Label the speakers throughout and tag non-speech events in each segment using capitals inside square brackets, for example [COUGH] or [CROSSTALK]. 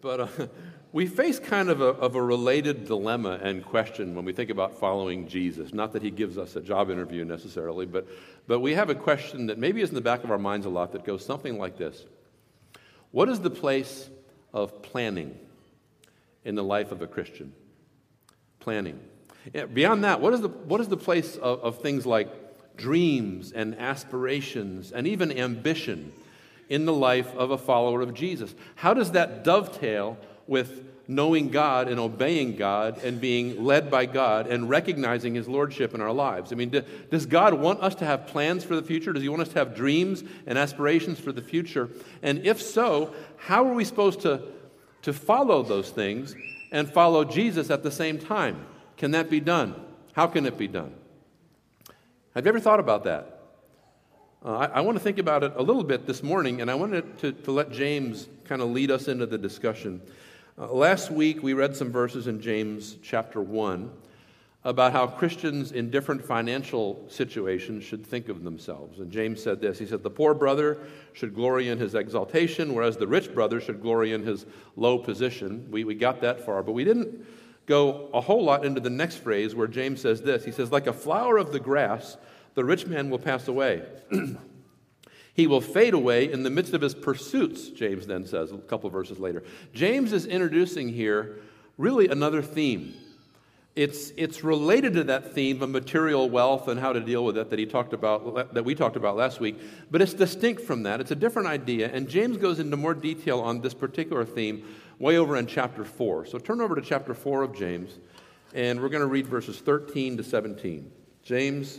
Speaker 1: But uh, [LAUGHS] we face kind of a, of a related dilemma and question when we think about following Jesus. Not that he gives us a job interview necessarily, but, but we have a question that maybe is in the back of our minds a lot that goes something like this What is the place of planning in the life of a Christian? Planning. Beyond that, what is the, what is the place of, of things like dreams and aspirations and even ambition in the life of a follower of Jesus? How does that dovetail with knowing God and obeying God and being led by God and recognizing His Lordship in our lives? I mean, does God want us to have plans for the future? Does He want us to have dreams and aspirations for the future? And if so, how are we supposed to, to follow those things and follow Jesus at the same time? Can that be done? How can it be done? Have you ever thought about that? Uh, I, I, want to think about it a little bit this morning, and I wanted to, to let James kind of lead us into the discussion. Uh, last week, we read some verses in James chapter 1 about how Christians in different financial situations should think of themselves. And James said this He said, The poor brother should glory in his exaltation, whereas the rich brother should glory in his low position. We, we got that far, but we didn't go a whole lot into the next phrase where James says this. He says, Like a flower of the grass, the rich man will pass away. [CLEARS THROAT] he will fade away in the midst of his pursuits, James then says a couple verses later. James is introducing here really another theme. It's, it's related to that theme of material wealth and how to deal with it that he talked about that we talked about last week, but it's distinct from that. It's a different idea, and James goes into more detail on this particular theme way over in chapter 4. So turn over to chapter 4 of James, and we're going to read verses 13 to 17. James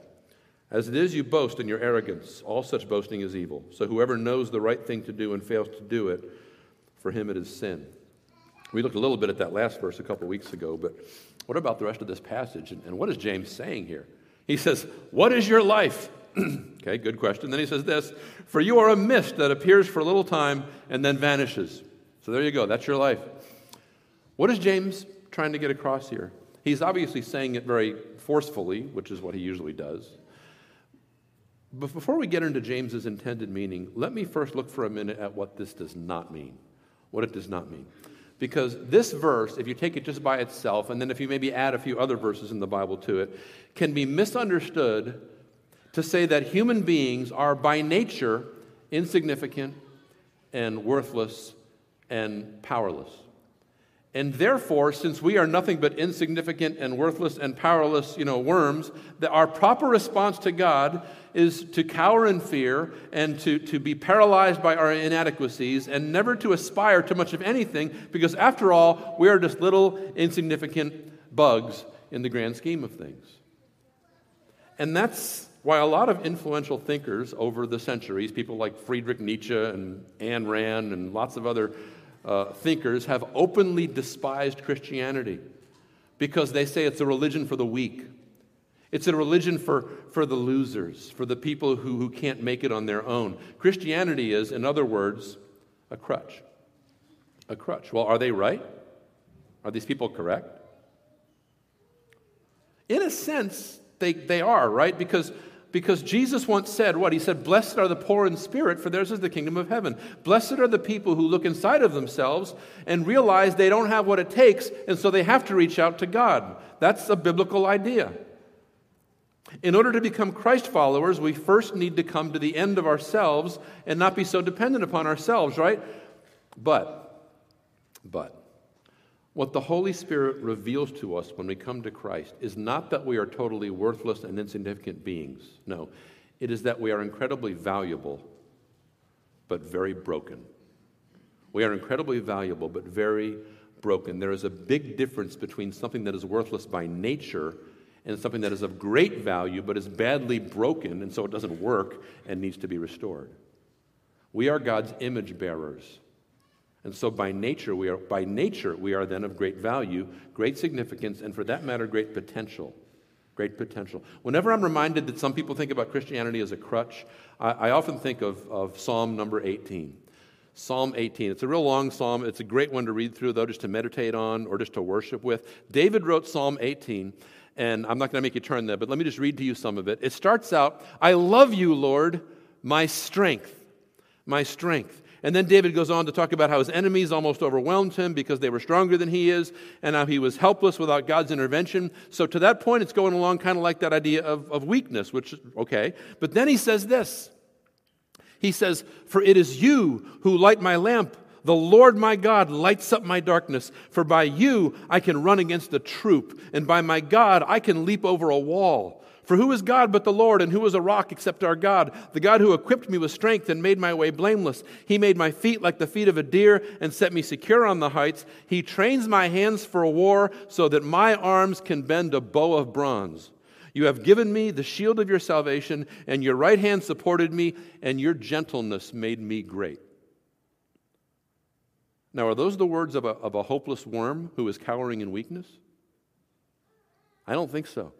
Speaker 1: As it is, you boast in your arrogance. All such boasting is evil. So whoever knows the right thing to do and fails to do it, for him it is sin. We looked a little bit at that last verse a couple weeks ago, but what about the rest of this passage? And, what is James saying here? He says, What is your life? [CLEARS THROAT] okay, good question. Then he says this For you are a mist that appears for a little time and then vanishes. So there you go. That's your life. What is James trying to get across here? He's obviously saying it very forcefully, which is what he usually does. But before we get into James's intended meaning, let me first look for a minute at what this does not mean. What it does not mean. Because this verse, if you take it just by itself, and then if you maybe add a few other verses in the Bible to it, can be misunderstood to say that human beings are by nature insignificant and worthless and powerless. And therefore, since we are nothing but insignificant and worthless and powerless, you know, worms, that our proper response to God is to cower in fear and to, to be paralyzed by our inadequacies and never to aspire to much of anything because, after all, we are just little insignificant bugs in the grand scheme of things. And that's why a lot of influential thinkers over the centuries, people like Friedrich Nietzsche and Ayn Rand and lots of other uh, thinkers have openly despised Christianity because they say it's a religion for the weak. It's a religion for, for the losers, for the people who, who can't make it on their own. Christianity is, in other words, a crutch. A crutch. Well, are they right? Are these people correct? In a sense, they, they are, right? Because because Jesus once said what? He said, Blessed are the poor in spirit, for theirs is the kingdom of heaven. Blessed are the people who look inside of themselves and realize they don't have what it takes, and so they have to reach out to God. That's a biblical idea. In order to become Christ followers, we first need to come to the end of ourselves and not be so dependent upon ourselves, right? But, but, what the Holy Spirit reveals to us when we come to Christ is not that we are totally worthless and insignificant beings. No, it is that we are incredibly valuable, but very broken. We are incredibly valuable, but very broken. There is a big difference between something that is worthless by nature and something that is of great value, but is badly broken, and so it doesn't work and needs to be restored. We are God's image bearers. And so by nature we are by nature we are then of great value, great significance, and for that matter, great potential. Great potential. Whenever I'm reminded that some people think about Christianity as a crutch, I, I often think of, of Psalm number 18. Psalm 18. It's a real long psalm. It's a great one to read through, though, just to meditate on or just to worship with. David wrote Psalm 18, and I'm not going to make you turn there, but let me just read to you some of it. It starts out I love you, Lord, my strength. My strength. And then David goes on to talk about how his enemies almost overwhelmed him because they were stronger than he is, and how he was helpless without God's intervention. So to that point, it's going along kind of like that idea of, of weakness, which, okay. But then he says this He says, For it is you who light my lamp. The Lord my God lights up my darkness, for by you I can run against a troop, and by my God I can leap over a wall. For who is God but the Lord, and who is a rock except our God? The God who equipped me with strength and made my way blameless. He made my feet like the feet of a deer and set me secure on the heights. He trains my hands for war so that my arms can bend a bow of bronze. You have given me the shield of your salvation, and your right hand supported me, and your gentleness made me great. Now, are those the words of a, of a hopeless worm who is cowering in weakness? I don't think so.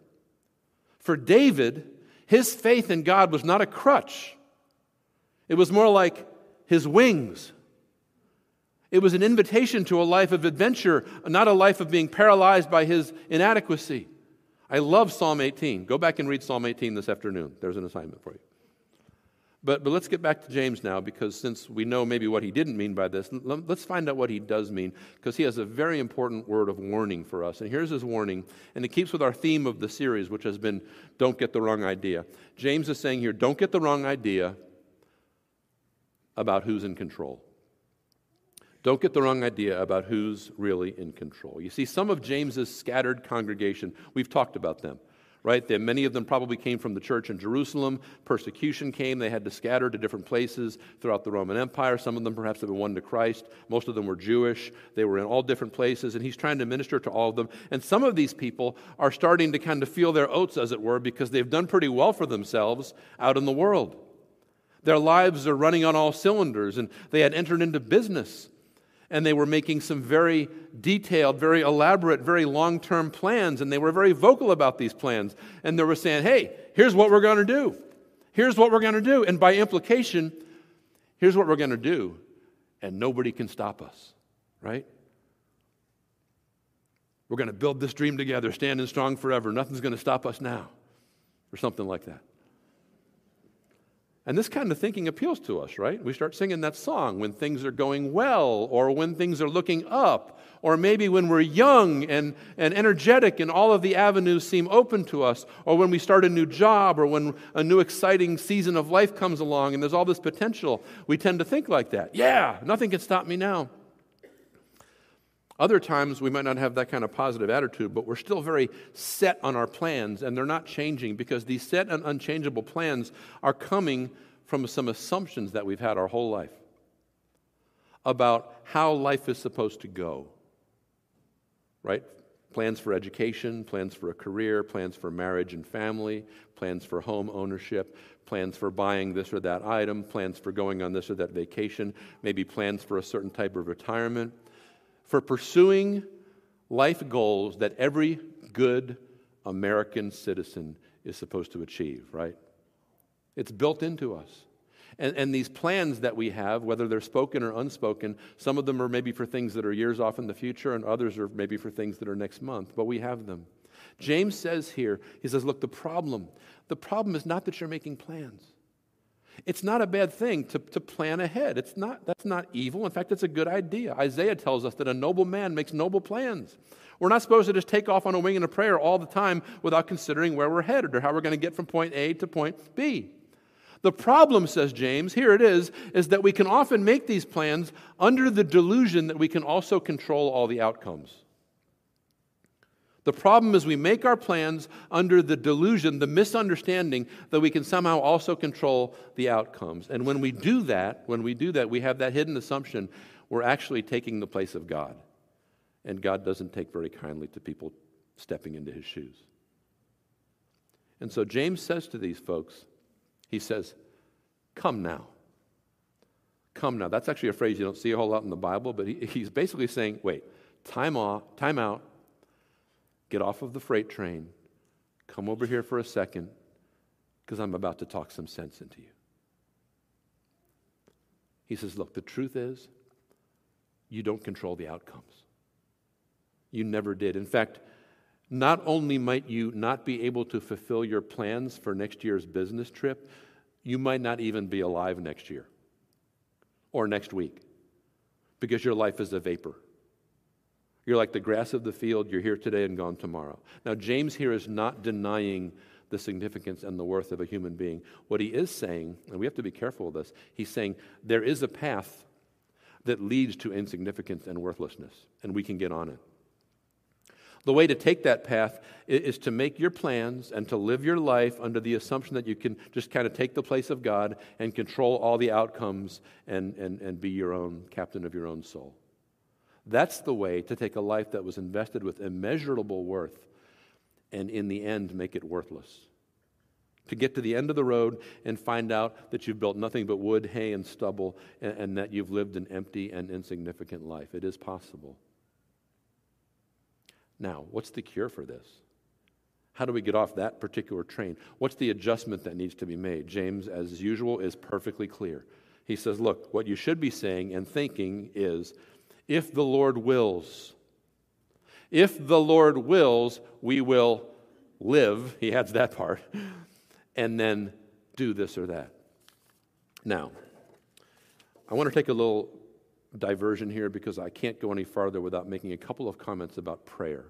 Speaker 1: For David, his faith in God was not a crutch, it was more like his wings. It was an invitation to a life of adventure, not a life of being paralyzed by his inadequacy. I love Psalm 18. Go back and read Psalm 18 this afternoon. There's an assignment for you. But, but let's get back to James now, because since we know maybe what he didn't mean by this, let's find out what he does mean, because he has a very important word of warning for us. And here's his warning, and it keeps with our theme of the series, which has been don't get the wrong idea. James is saying here, don't get the wrong idea about who's in control. Don't get the wrong idea about who's really in control. You see, some of James's scattered congregation, we've talked about them right? They, many of them probably came from the church in Jerusalem. Persecution came. They had to scatter to different places throughout the Roman Empire. Some of them perhaps have been won to Christ. Most of them were Jewish. They were in all different places, and he's trying to minister to all of them. And some of these people are starting to kind of feel their oats, as it were, because they've done pretty well for themselves out in the world. Their lives are running on all cylinders, and they had entered into business and they were making some very detailed, very elaborate, very long term plans, and they were very vocal about these plans. And they were saying, hey, here's what we're going to do. Here's what we're going to do. And by implication, here's what we're going to do. And nobody can stop us, right? We're going to build this dream together, standing strong forever. Nothing's going to stop us now, or something like that. And this kind of thinking appeals to us, right? We start singing that song when things are going well, or when things are looking up, or maybe when we're young and, and energetic and all of the avenues seem open to us, or when we start a new job, or when a new exciting season of life comes along and there's all this potential. We tend to think like that. Yeah, nothing can stop me now. Other times we might not have that kind of positive attitude, but we're still very set on our plans, and they're not changing because these set and unchangeable plans are coming from some assumptions that we've had our whole life about how life is supposed to go. Right? Plans for education, plans for a career, plans for marriage and family, plans for home ownership, plans for buying this or that item, plans for going on this or that vacation, maybe plans for a certain type of retirement for pursuing life goals that every good American citizen is supposed to achieve, right? It's built into us. And, and, these plans that we have, whether they're spoken or unspoken, some of them are maybe for things that are years off in the future, and others are maybe for things that are next month, but we have them. James says here, he says, Look, the problem, the problem is not that you're making plans. It's not a bad thing to, to plan ahead. It's not, that's not evil. In fact, it's a good idea. Isaiah tells us that a noble man makes noble plans. We're not supposed to just take off on a wing and a prayer all the time without considering where we're headed or how we're going to get from point A to point B. The problem, says James, here it is, is that we can often make these plans under the delusion that we can also control all the outcomes. The problem is we make our plans under the delusion, the misunderstanding that we can somehow also control the outcomes. And when we do that, when we do that, we have that hidden assumption we're actually taking the place of God. And God doesn't take very kindly to people stepping into his shoes. And so James says to these folks, he says, Come now. come now. That's actually a phrase you don't see a whole lot in the Bible, but he, he's basically saying, wait, time off, time out, get off of the freight train, come over here for a second, because I'm about to talk some sense into you. He says, look, the truth is, you don't control the outcomes. You never did. In fact, not only might you not be able to fulfill your plans for next year's business trip, you might not even be alive next year or next week because your life is a vapor. You're like the grass of the field, you're here today and gone tomorrow. Now, James here is not denying the significance and the worth of a human being. What he is saying, and we have to be careful of this, he's saying there is a path that leads to insignificance and worthlessness, and we can get on it. The way to take that path is to make your plans and to live your life under the assumption that you can just kind of take the place of God and control all the outcomes and, and, and be your own captain of your own soul. That's the way to take a life that was invested with immeasurable worth and in the end make it worthless. To get to the end of the road and find out that you've built nothing but wood, hay, and stubble, and, and that you've lived an empty and insignificant life. It is possible. Now, what's the cure for this? How do we get off that particular train? What's the adjustment that needs to be made? James, as usual, is perfectly clear. He says, Look, what you should be saying and thinking is, if the Lord wills, if the Lord wills, we will live. He adds that part. And then do this or that. Now, I want to take a little diversion here because I can't go any farther without making a couple of comments about prayer.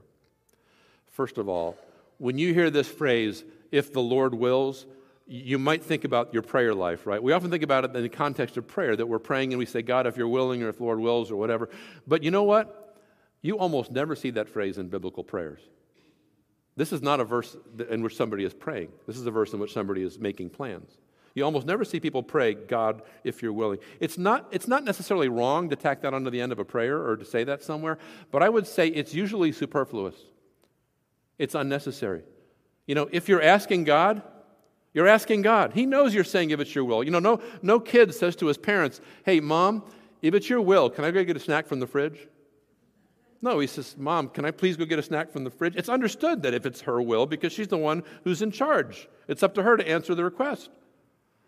Speaker 1: First of all, when you hear this phrase, if the Lord wills, you might think about your prayer life, right? We often think about it in the context of prayer that we're praying and we say, God, if you're willing or if Lord wills or whatever. But you know what? You almost never see that phrase in biblical prayers. This is not a verse in which somebody is praying, this is a verse in which somebody is making plans. You almost never see people pray, God, if you're willing. It's not, it's not necessarily wrong to tack that onto the end of a prayer or to say that somewhere, but I would say it's usually superfluous. It's unnecessary. You know, if you're asking God, you're asking God. He knows you're saying if it's your will. You know, no, no kid says to his parents, Hey, mom, if it's your will, can I go get a snack from the fridge? No, he says, Mom, can I please go get a snack from the fridge? It's understood that if it's her will, because she's the one who's in charge, it's up to her to answer the request.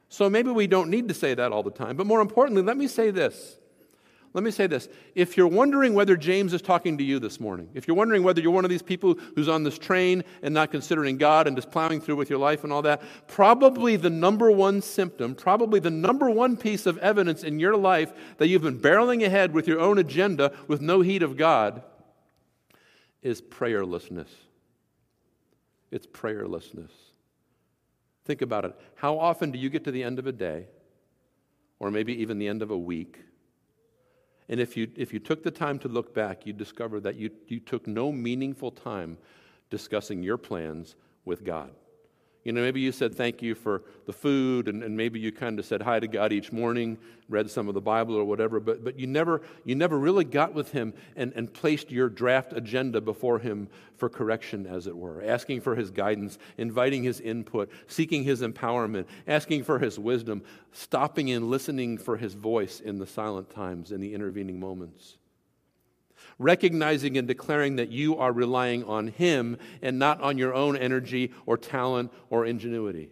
Speaker 1: So maybe we don't need to say that all the time. But more importantly, let me say this. Let me say this. If you're wondering whether James is talking to you this morning, if you're wondering whether you're one of these people who's on this train and not considering God and just plowing through with your life and all that, probably the number one symptom, probably the number one piece of evidence in your life that you've been barreling ahead with your own agenda with no heed of God is prayerlessness. It's prayerlessness. Think about it. How often do you get to the end of a day, or maybe even the end of a week? And if you, if you took the time to look back, you'd discover that you, you took no meaningful time discussing your plans with God. You know, maybe you said thank you for the food, and, and maybe you kind of said hi to God each morning, read some of the Bible or whatever, but, but you, never, you never really got with Him and, and placed your draft agenda before Him for correction, as it were, asking for His guidance, inviting His input, seeking His empowerment, asking for His wisdom, stopping and listening for His voice in the silent times, in the intervening moments recognizing and declaring that you are relying on Him and not on your own energy or talent or ingenuity.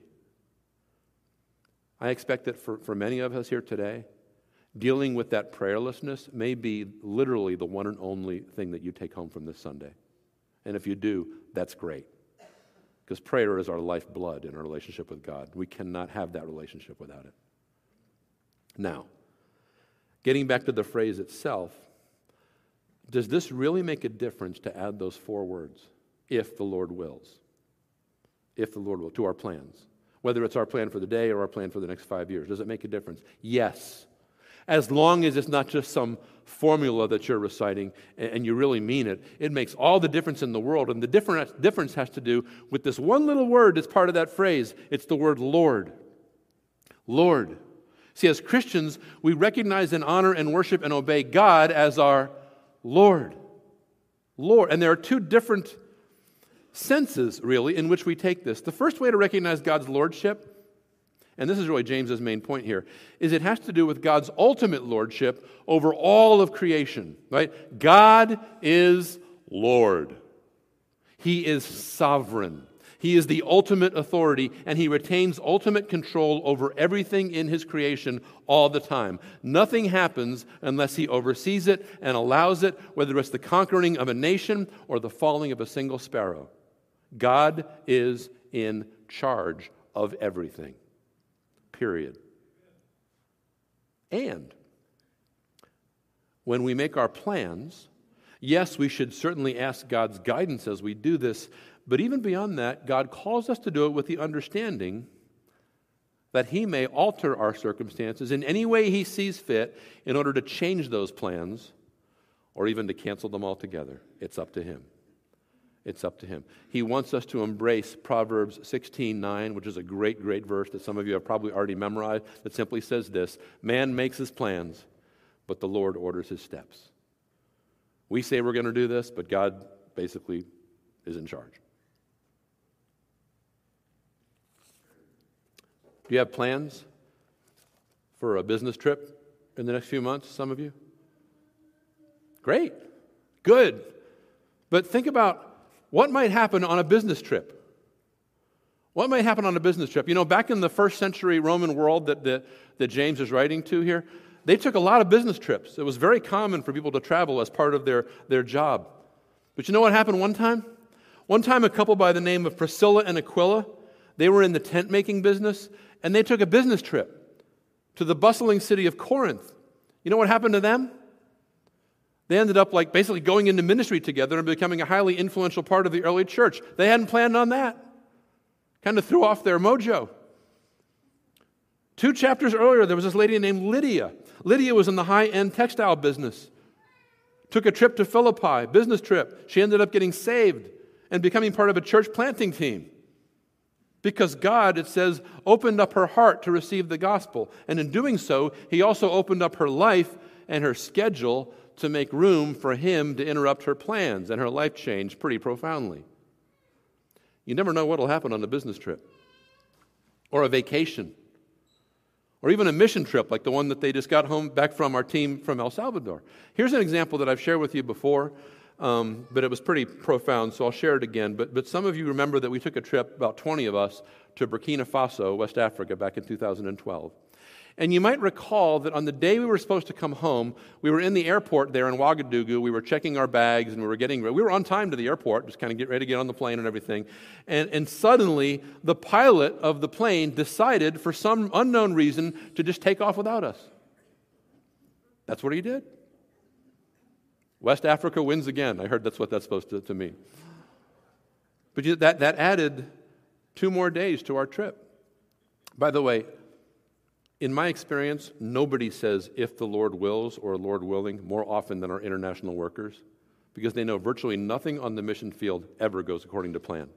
Speaker 1: I expect that for, for many of us here today, dealing with that prayerlessness may be literally the one and only thing that you take home from this Sunday. And if you do, that's great. Because prayer is our lifeblood in our relationship with God. We cannot have that relationship without it. Now, getting back to the phrase itself, does this really make a difference to add those four words? If the Lord wills. If the Lord will, to our plans. Whether it's our plan for the day or our plan for the next five years. Does it make a difference? Yes. As long as it's not just some formula that you're reciting and you really mean it, it makes all the difference in the world. And the difference has to do with this one little word that's part of that phrase it's the word Lord. Lord. See, as Christians, we recognize and honor and worship and obey God as our Lord. Lord. And there are two different senses, really, in which we take this. The first way to recognize God's lordship and this is really James's main point here, is it has to do with God's ultimate lordship over all of creation, right? God is Lord. He is sovereign. He is the ultimate authority, and he retains ultimate control over everything in his creation all the time. Nothing happens unless he oversees it and allows it, whether it's the conquering of a nation or the falling of a single sparrow. God is in charge of everything. Period. And when we make our plans, yes, we should certainly ask God's guidance as we do this, but even beyond that, God calls us to do it with the understanding that He may alter our circumstances in any way He sees fit in order to change those plans or even to cancel them altogether. It's up to Him. It's up to Him. He wants us to embrace Proverbs 16 9, which is a great, great verse that some of you have probably already memorized, that simply says this Man makes his plans, but the Lord orders his steps. We say we're going to do this, but God basically is in charge. Do you have plans for a business trip in the next few months, some of you? Great. Good. But think about what might happen on a business trip. What might happen on a business trip? You know, back in the first century Roman world that, that, that James is writing to here, they took a lot of business trips. It was very common for people to travel as part of their, their job. But you know what happened one time? One time, a couple by the name of Priscilla and Aquila, they were in the tent making business, and they took a business trip to the bustling city of Corinth. You know what happened to them? They ended up like basically going into ministry together and becoming a highly influential part of the early church. They hadn't planned on that. Kind of threw off their mojo. Two chapters earlier, there was this lady named Lydia. Lydia was in the high end textile business. Took a trip to Philippi, business trip. She ended up getting saved and becoming part of a church planting team. Because God, it says, opened up her heart to receive the gospel. And in doing so, He also opened up her life and her schedule to make room for Him to interrupt her plans. And her life changed pretty profoundly. You never know what will happen on a business trip or a vacation or even a mission trip like the one that they just got home back from our team from El Salvador. Here's an example that I've shared with you before um, but it was pretty profound, so I'll share it again. But, but some of you remember that we took a trip, about 20 of us, to Burkina Faso, West Africa, back in 2012. And you might recall that on the day we were supposed to come home, we were in the airport there in Ouagadougou. We were checking our bags and we were getting ready. We were on time to the airport, just kind of get ready to get on the plane and everything. And, and suddenly, the pilot of the plane decided, for some unknown reason, to just take off without us. That's what he did. West Africa wins again. I heard that's what that's supposed to, to mean. But you, that, that added two more days to our trip. By the way, in my experience, nobody says if the Lord wills or Lord willing more often than our international workers because they know virtually nothing on the mission field ever goes according to plan.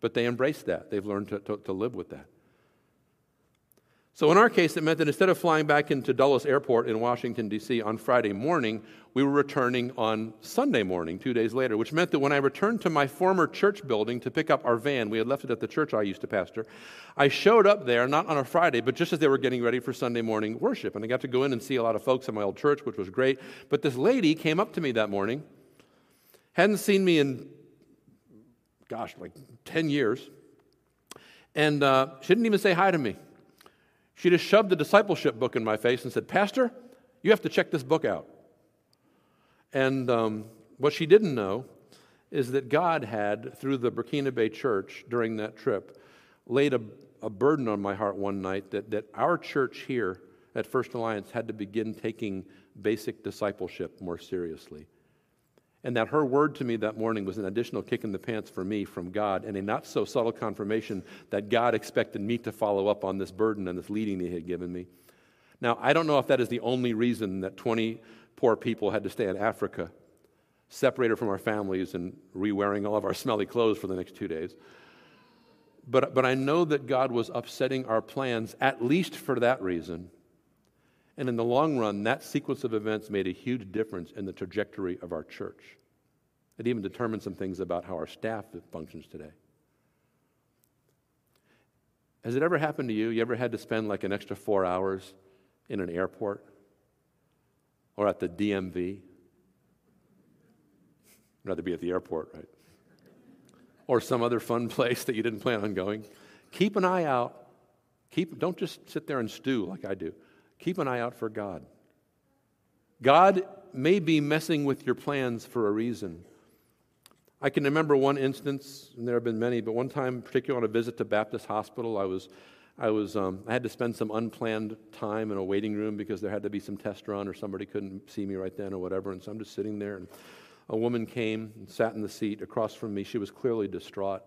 Speaker 1: But they embrace that, they've learned to, to, to live with that. So, in our case, it meant that instead of flying back into Dulles Airport in Washington, D.C. on Friday morning, we were returning on Sunday morning, two days later, which meant that when I returned to my former church building to pick up our van, we had left it at the church I used to pastor, I showed up there, not on a Friday, but just as they were getting ready for Sunday morning worship. And I got to go in and see a lot of folks in my old church, which was great. But this lady came up to me that morning, hadn't seen me in, gosh, like 10 years, and uh, she didn't even say hi to me. She just shoved the discipleship book in my face and said, Pastor, you have to check this book out. And um, what she didn't know is that God had, through the Burkinabe church during that trip, laid a, a burden on my heart one night that, that our church here at First Alliance had to begin taking basic discipleship more seriously. And that her word to me that morning was an additional kick in the pants for me from God and a not so subtle confirmation that God expected me to follow up on this burden and this leading He had given me. Now, I don't know if that is the only reason that 20 poor people had to stay in Africa, separated from our families and re wearing all of our smelly clothes for the next two days. But, but I know that God was upsetting our plans, at least for that reason. And in the long run, that sequence of events made a huge difference in the trajectory of our church. It even determined some things about how our staff functions today. Has it ever happened to you? You ever had to spend like an extra four hours in an airport or at the DMV? I'd rather be at the airport, right? Or some other fun [LAUGHS] place that you didn't plan on going. Keep an eye out. Keep, don't just sit there and stew like I do. Keep an eye out for God. God may be messing with your plans for a reason. I can remember one instance, and there have been many, but one time, particularly on a visit to Baptist Hospital, I was, I was, um, I had to spend some unplanned time in a waiting room because there had to be some test run, or somebody couldn't see me right then, or whatever. And so I'm just sitting there, and a woman came and sat in the seat across from me. She was clearly distraught.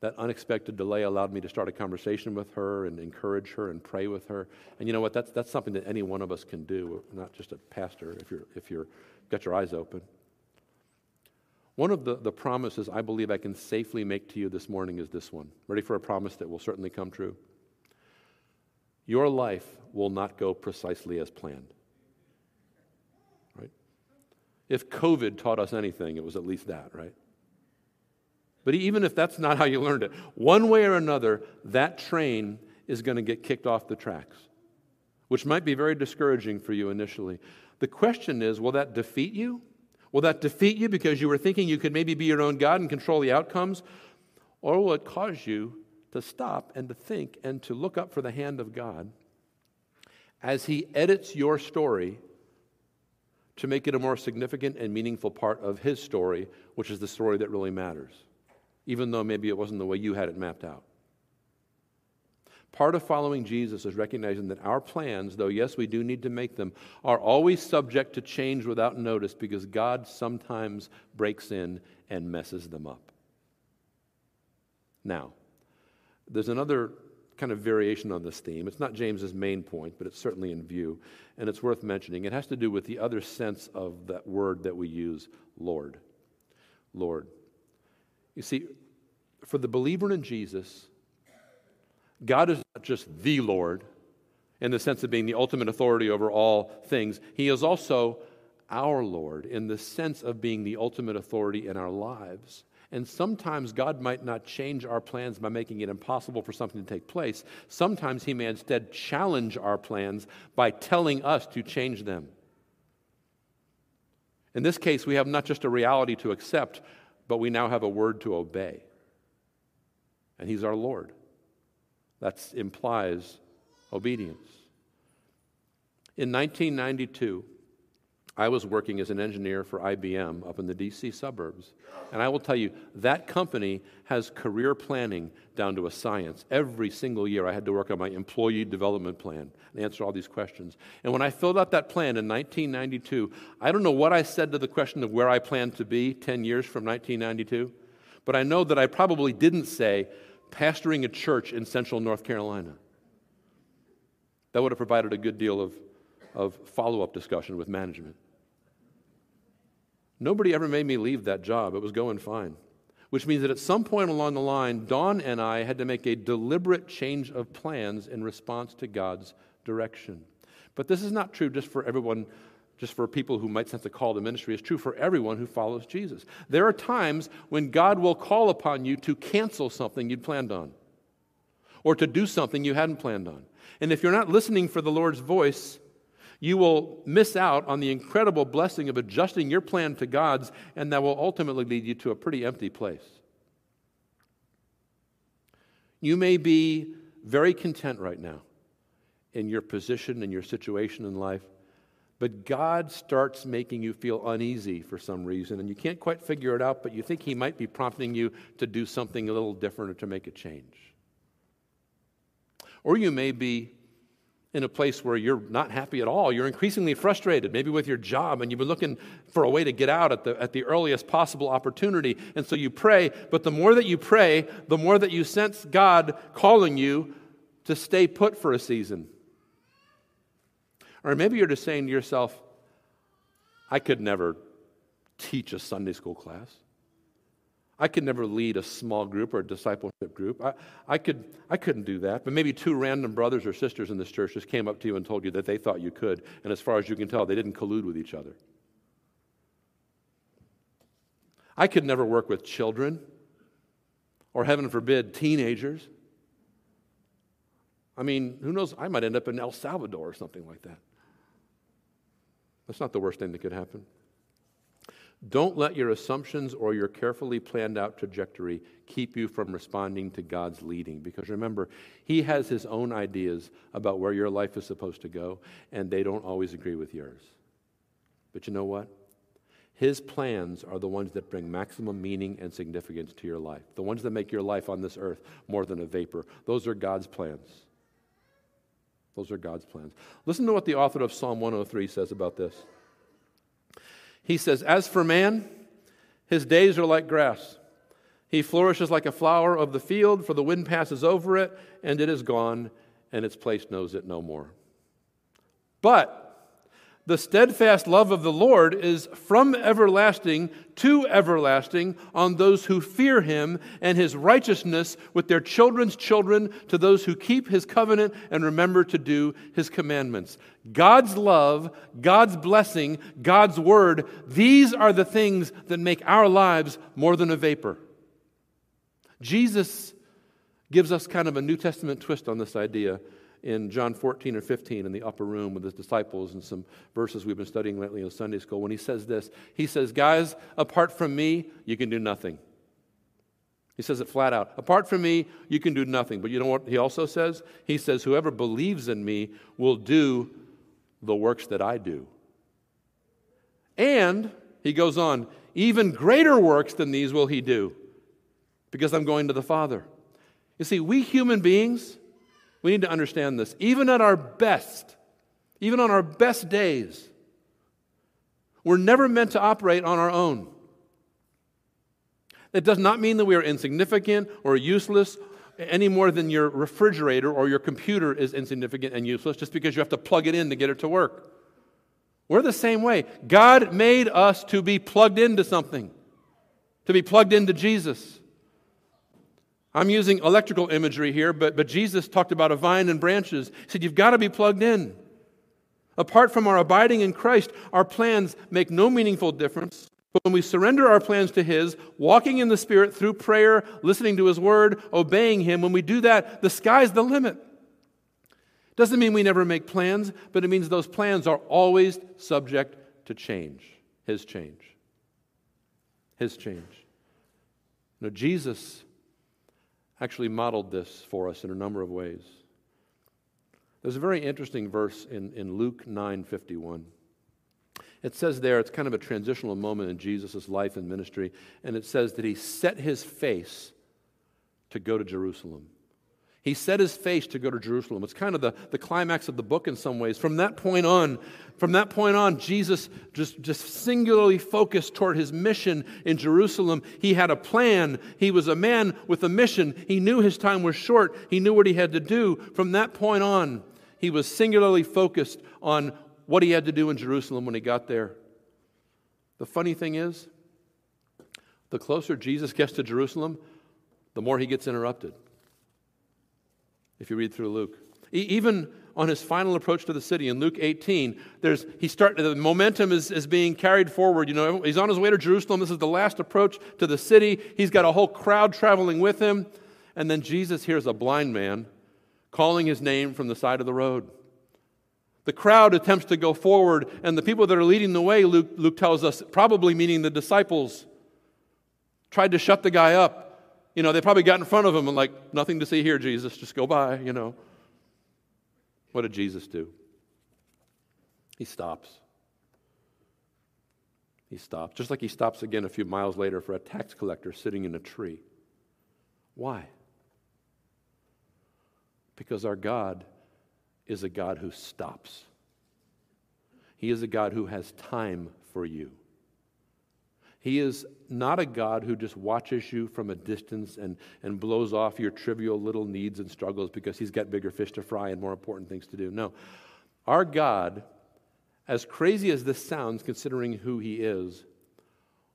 Speaker 1: That unexpected delay allowed me to start a conversation with her and encourage her and pray with her. And you know what? That's, that's something that any one of us can do, not just a pastor, if you're, if you're got your eyes open. One of the, the promises I believe I can safely make to you this morning is this one. Ready for a promise that will certainly come true? Your life will not go precisely as planned. Right? If COVID taught us anything, it was at least that, right? But even if that's not how you learned it, one way or another, that train is going to get kicked off the tracks, which might be very discouraging for you initially. The question is will that defeat you? Will that defeat you because you were thinking you could maybe be your own God and control the outcomes? Or will it cause you to stop and to think and to look up for the hand of God as He edits your story to make it a more significant and meaningful part of His story, which is the story that really matters, even though maybe it wasn't the way you had it mapped out? Part of following Jesus is recognizing that our plans, though yes, we do need to make them, are always subject to change without notice because God sometimes breaks in and messes them up. Now, there's another kind of variation on this theme. It's not James's main point, but it's certainly in view, and it's worth mentioning. It has to do with the other sense of that word that we use, Lord. Lord. You see, for the believer in Jesus, God is not just the Lord in the sense of being the ultimate authority over all things, He is also our Lord in the sense of being the ultimate authority in our lives. And sometimes God might not change our plans by making it impossible for something to take place. Sometimes He may instead challenge our plans by telling us to change them. In this case, we have not just a reality to accept, but we now have a word to obey. And He's our Lord. That implies obedience. In 1992, I was working as an engineer for IBM up in the DC suburbs. And I will tell you, that company has career planning down to a science. Every single year, I had to work on my employee development plan and answer all these questions. And when I filled out that plan in 1992, I don't know what I said to the question of where I planned to be 10 years from 1992, but I know that I probably didn't say, pastoring a church in central North Carolina. That would have provided a good deal of, of follow up discussion with management. Nobody ever made me leave that job. It was going fine. Which means that at some point along the line, Don and I had to make a deliberate change of plans in response to God's direction. But this is not true just for everyone just for people who might sense a call to ministry, It's true for everyone who follows Jesus. There are times when God will call upon you to cancel something you'd planned on or to do something you hadn't planned on. And if you're not listening for the Lord's voice, you will miss out on the incredible blessing of adjusting your plan to God's, and that will ultimately lead you to a pretty empty place. You may be very content right now in your position and your situation in life. But God starts making you feel uneasy for some reason, and you can't quite figure it out, but you think He might be prompting you to do something a little different or to make a change. Or you may be in a place where you're not happy at all. You're increasingly frustrated, maybe with your job, and you've been looking for a way to get out at the, at the earliest possible opportunity. And so you pray, but the more that you pray, the more that you sense God calling you to stay put for a season or maybe you're just saying to yourself, I could never teach a Sunday school class. I could never lead a small group or a discipleship group. I, I, could, I couldn't do that. But maybe two random brothers or sisters in this church just came up to you and told you that they thought you could. And as far as you can tell, they didn't collude with each other. I could never work with children or, heaven forbid, teenagers. I mean, who knows? I might end up in El Salvador or something like that. That's not the worst thing that could happen. Don't let your assumptions or your carefully planned out trajectory keep you from responding to God's leading. Because remember, He has His own ideas about where your life is supposed to go, and they don't always agree with yours. But you know what? His plans are the ones that bring maximum meaning and significance to your life, the ones that make your life on this earth more than a vapor. Those are God's plans. Those are God's plans. Listen to what the author of Psalm 103 says about this. He says, As for man, his days are like grass. He flourishes like a flower of the field, for the wind passes over it, and it is gone, and its place knows it no more. But the steadfast love of the Lord is from everlasting to everlasting on those who fear him, and his righteousness with their children's children to those who keep his covenant and remember to do his commandments. God's love, God's blessing, God's word, these are the things that make our lives more than a vapor. Jesus gives us kind of a New Testament twist on this idea in John 14 or 15 in the upper room with his disciples and some verses we've been studying lately in Sunday school when he says this. He says, Guys, apart from me, you can do nothing. He says it flat out. Apart from me, you can do nothing. But you know what he also says? He says, Whoever believes in me will do the works that I do. And, he goes on, even greater works than these will he do because I'm going to the Father. You see, we human beings, we need to understand this. Even at our best, even on our best days, we're never meant to operate on our own. That does not mean that we are insignificant or useless any more than your refrigerator or your computer is insignificant and useless just because you have to plug it in to get it to work. We're the same way. God made us to be plugged into something, to be plugged into Jesus. I'm using electrical imagery here, but, but Jesus talked about a vine and branches. He said, You've got to be plugged in. Apart from our abiding in Christ, our plans make no meaningful difference. But when we surrender our plans to His, walking in the Spirit through prayer, listening to His Word, obeying Him, when we do that, the sky's the limit. Doesn't mean we never make plans, but it means those plans are always subject to change. His change. His change. You know, Jesus actually modeled this for us in a number of ways. There's a very interesting verse in, in Luke 9:51. It says there, it's kind of a transitional moment in Jesus' life and ministry, and it says that he set his face to go to Jerusalem. He set his face to go to Jerusalem. It's kind of the, the climax of the book in some ways. From that point on, from that point on, Jesus just, just singularly focused toward his mission in Jerusalem. He had a plan. He was a man with a mission. He knew his time was short. He knew what he had to do. From that point on, he was singularly focused on what he had to do in Jerusalem when he got there. The funny thing is, the closer Jesus gets to Jerusalem, the more he gets interrupted if you read through Luke. Even on his final approach to the city in Luke 18, there's, he start, the momentum is, is being carried forward. You know, he's on his way to Jerusalem. This is the last approach to the city. He's got a whole crowd traveling with him. And then Jesus hears a blind man calling his name from the side of the road. The crowd attempts to go forward, and the people that are leading the way, Luke, Luke tells us, probably meaning the disciples, tried to shut the guy up you know, they probably got in front of him and, like, nothing to see here, Jesus, just go by, you know. What did Jesus do? He stops. He stops, just like he stops again a few miles later for a tax collector sitting in a tree. Why? Because our God is a God who stops. He is a God who has time for you. He is not a God who just watches you from a distance and, and blows off your trivial little needs and struggles because he's got bigger fish to fry and more important things to do. No. Our God, as crazy as this sounds, considering who he is,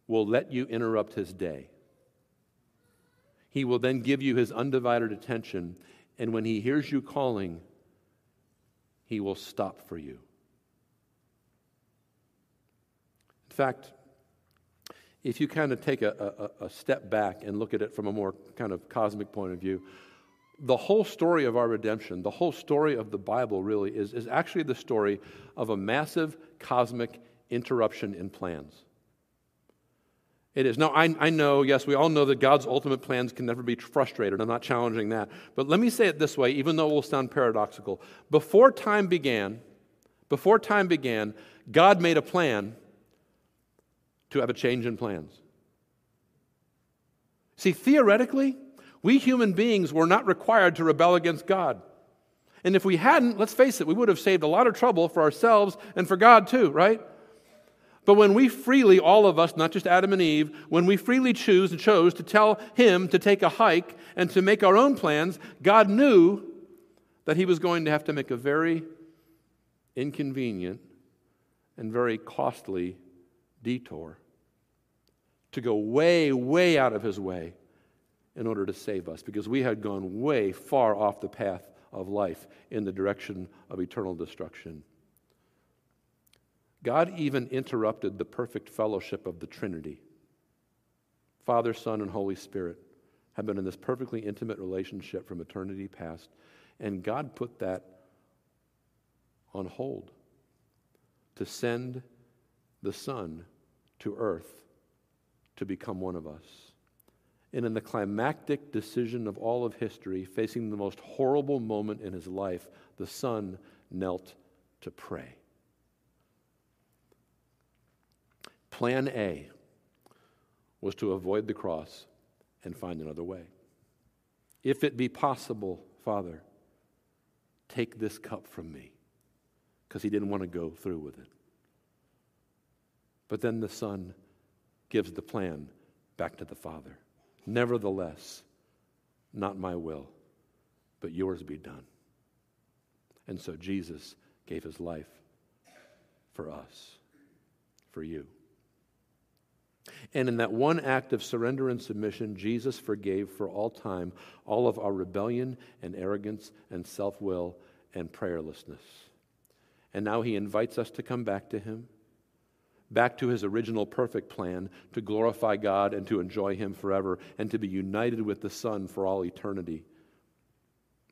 Speaker 1: will let you interrupt his day. He will then give you his undivided attention, and when he hears you calling, he will stop for you. In fact, if you kind of take a, a, a, step back and look at it from a more kind of cosmic point of view, the whole story of our redemption, the whole story of the Bible really is, is actually the story of a massive cosmic interruption in plans. It is. No, I, I know, yes, we all know that God's ultimate plans can never be frustrated. I'm not challenging that. But let me say it this way, even though it will sound paradoxical. Before time began, before time began, God made a plan to have a change in plans. See, theoretically, we human beings were not required to rebel against God. And if we hadn't, let's face it, we would have saved a lot of trouble for ourselves and for God too, right? But when we freely, all of us, not just Adam and Eve, when we freely choose and chose to tell him to take a hike and to make our own plans, God knew that he was going to have to make a very inconvenient and very costly detour to go way, way out of his way in order to save us because we had gone way far off the path of life in the direction of eternal destruction. God even interrupted the perfect fellowship of the Trinity. Father, Son, and Holy Spirit have been in this perfectly intimate relationship from eternity past, and God put that on hold to send the Son to earth to become one of us. And in the climactic decision of all of history, facing the most horrible moment in his life, the Son knelt to pray. Plan A was to avoid the cross and find another way. If it be possible, Father, take this cup from me, because he didn't want to go through with it. But then the Son gives the plan back to the Father. Nevertheless, not my will, but yours be done. And so Jesus gave his life for us, for you. And in that one act of surrender and submission, Jesus forgave for all time all of our rebellion and arrogance and self will and prayerlessness. And now he invites us to come back to him, back to his original perfect plan to glorify God and to enjoy him forever and to be united with the Son for all eternity.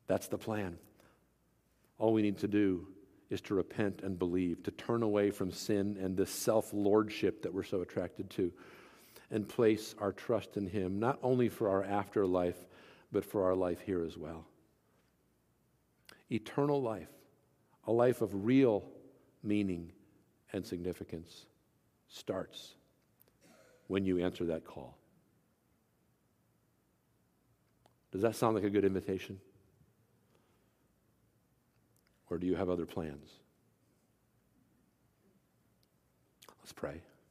Speaker 1: That's the plan. All we need to do is to repent and believe, to turn away from sin and this self lordship that we're so attracted to, and place our trust in Him, not only for our afterlife, but for our life here as well. Eternal life, a life of real meaning and significance, starts when you answer that call. Does that sound like a good invitation? Or do you have other plans? Let's pray.